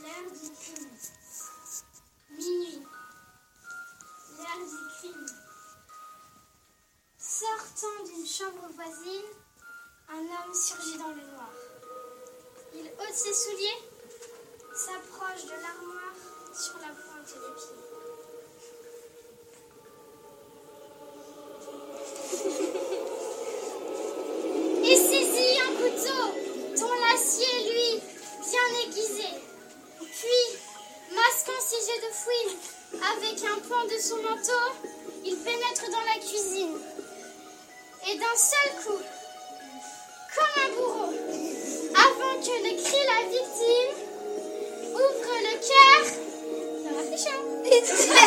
L'heure du crime. Minuit. L'heure du crime. Sortant d'une chambre voisine, un homme surgit dans le noir. Il ôte ses souliers, s'approche de l'armoire sur la pointe des pieds. Et saisit un couteau dont l'acier, lui, bien aiguisé. Puis, masquant ses yeux de fouine avec un pan de son manteau, il pénètre dans la cuisine. Et d'un seul coup, comme un bourreau, avant que ne crie la victime, ouvre le cœur la fichon.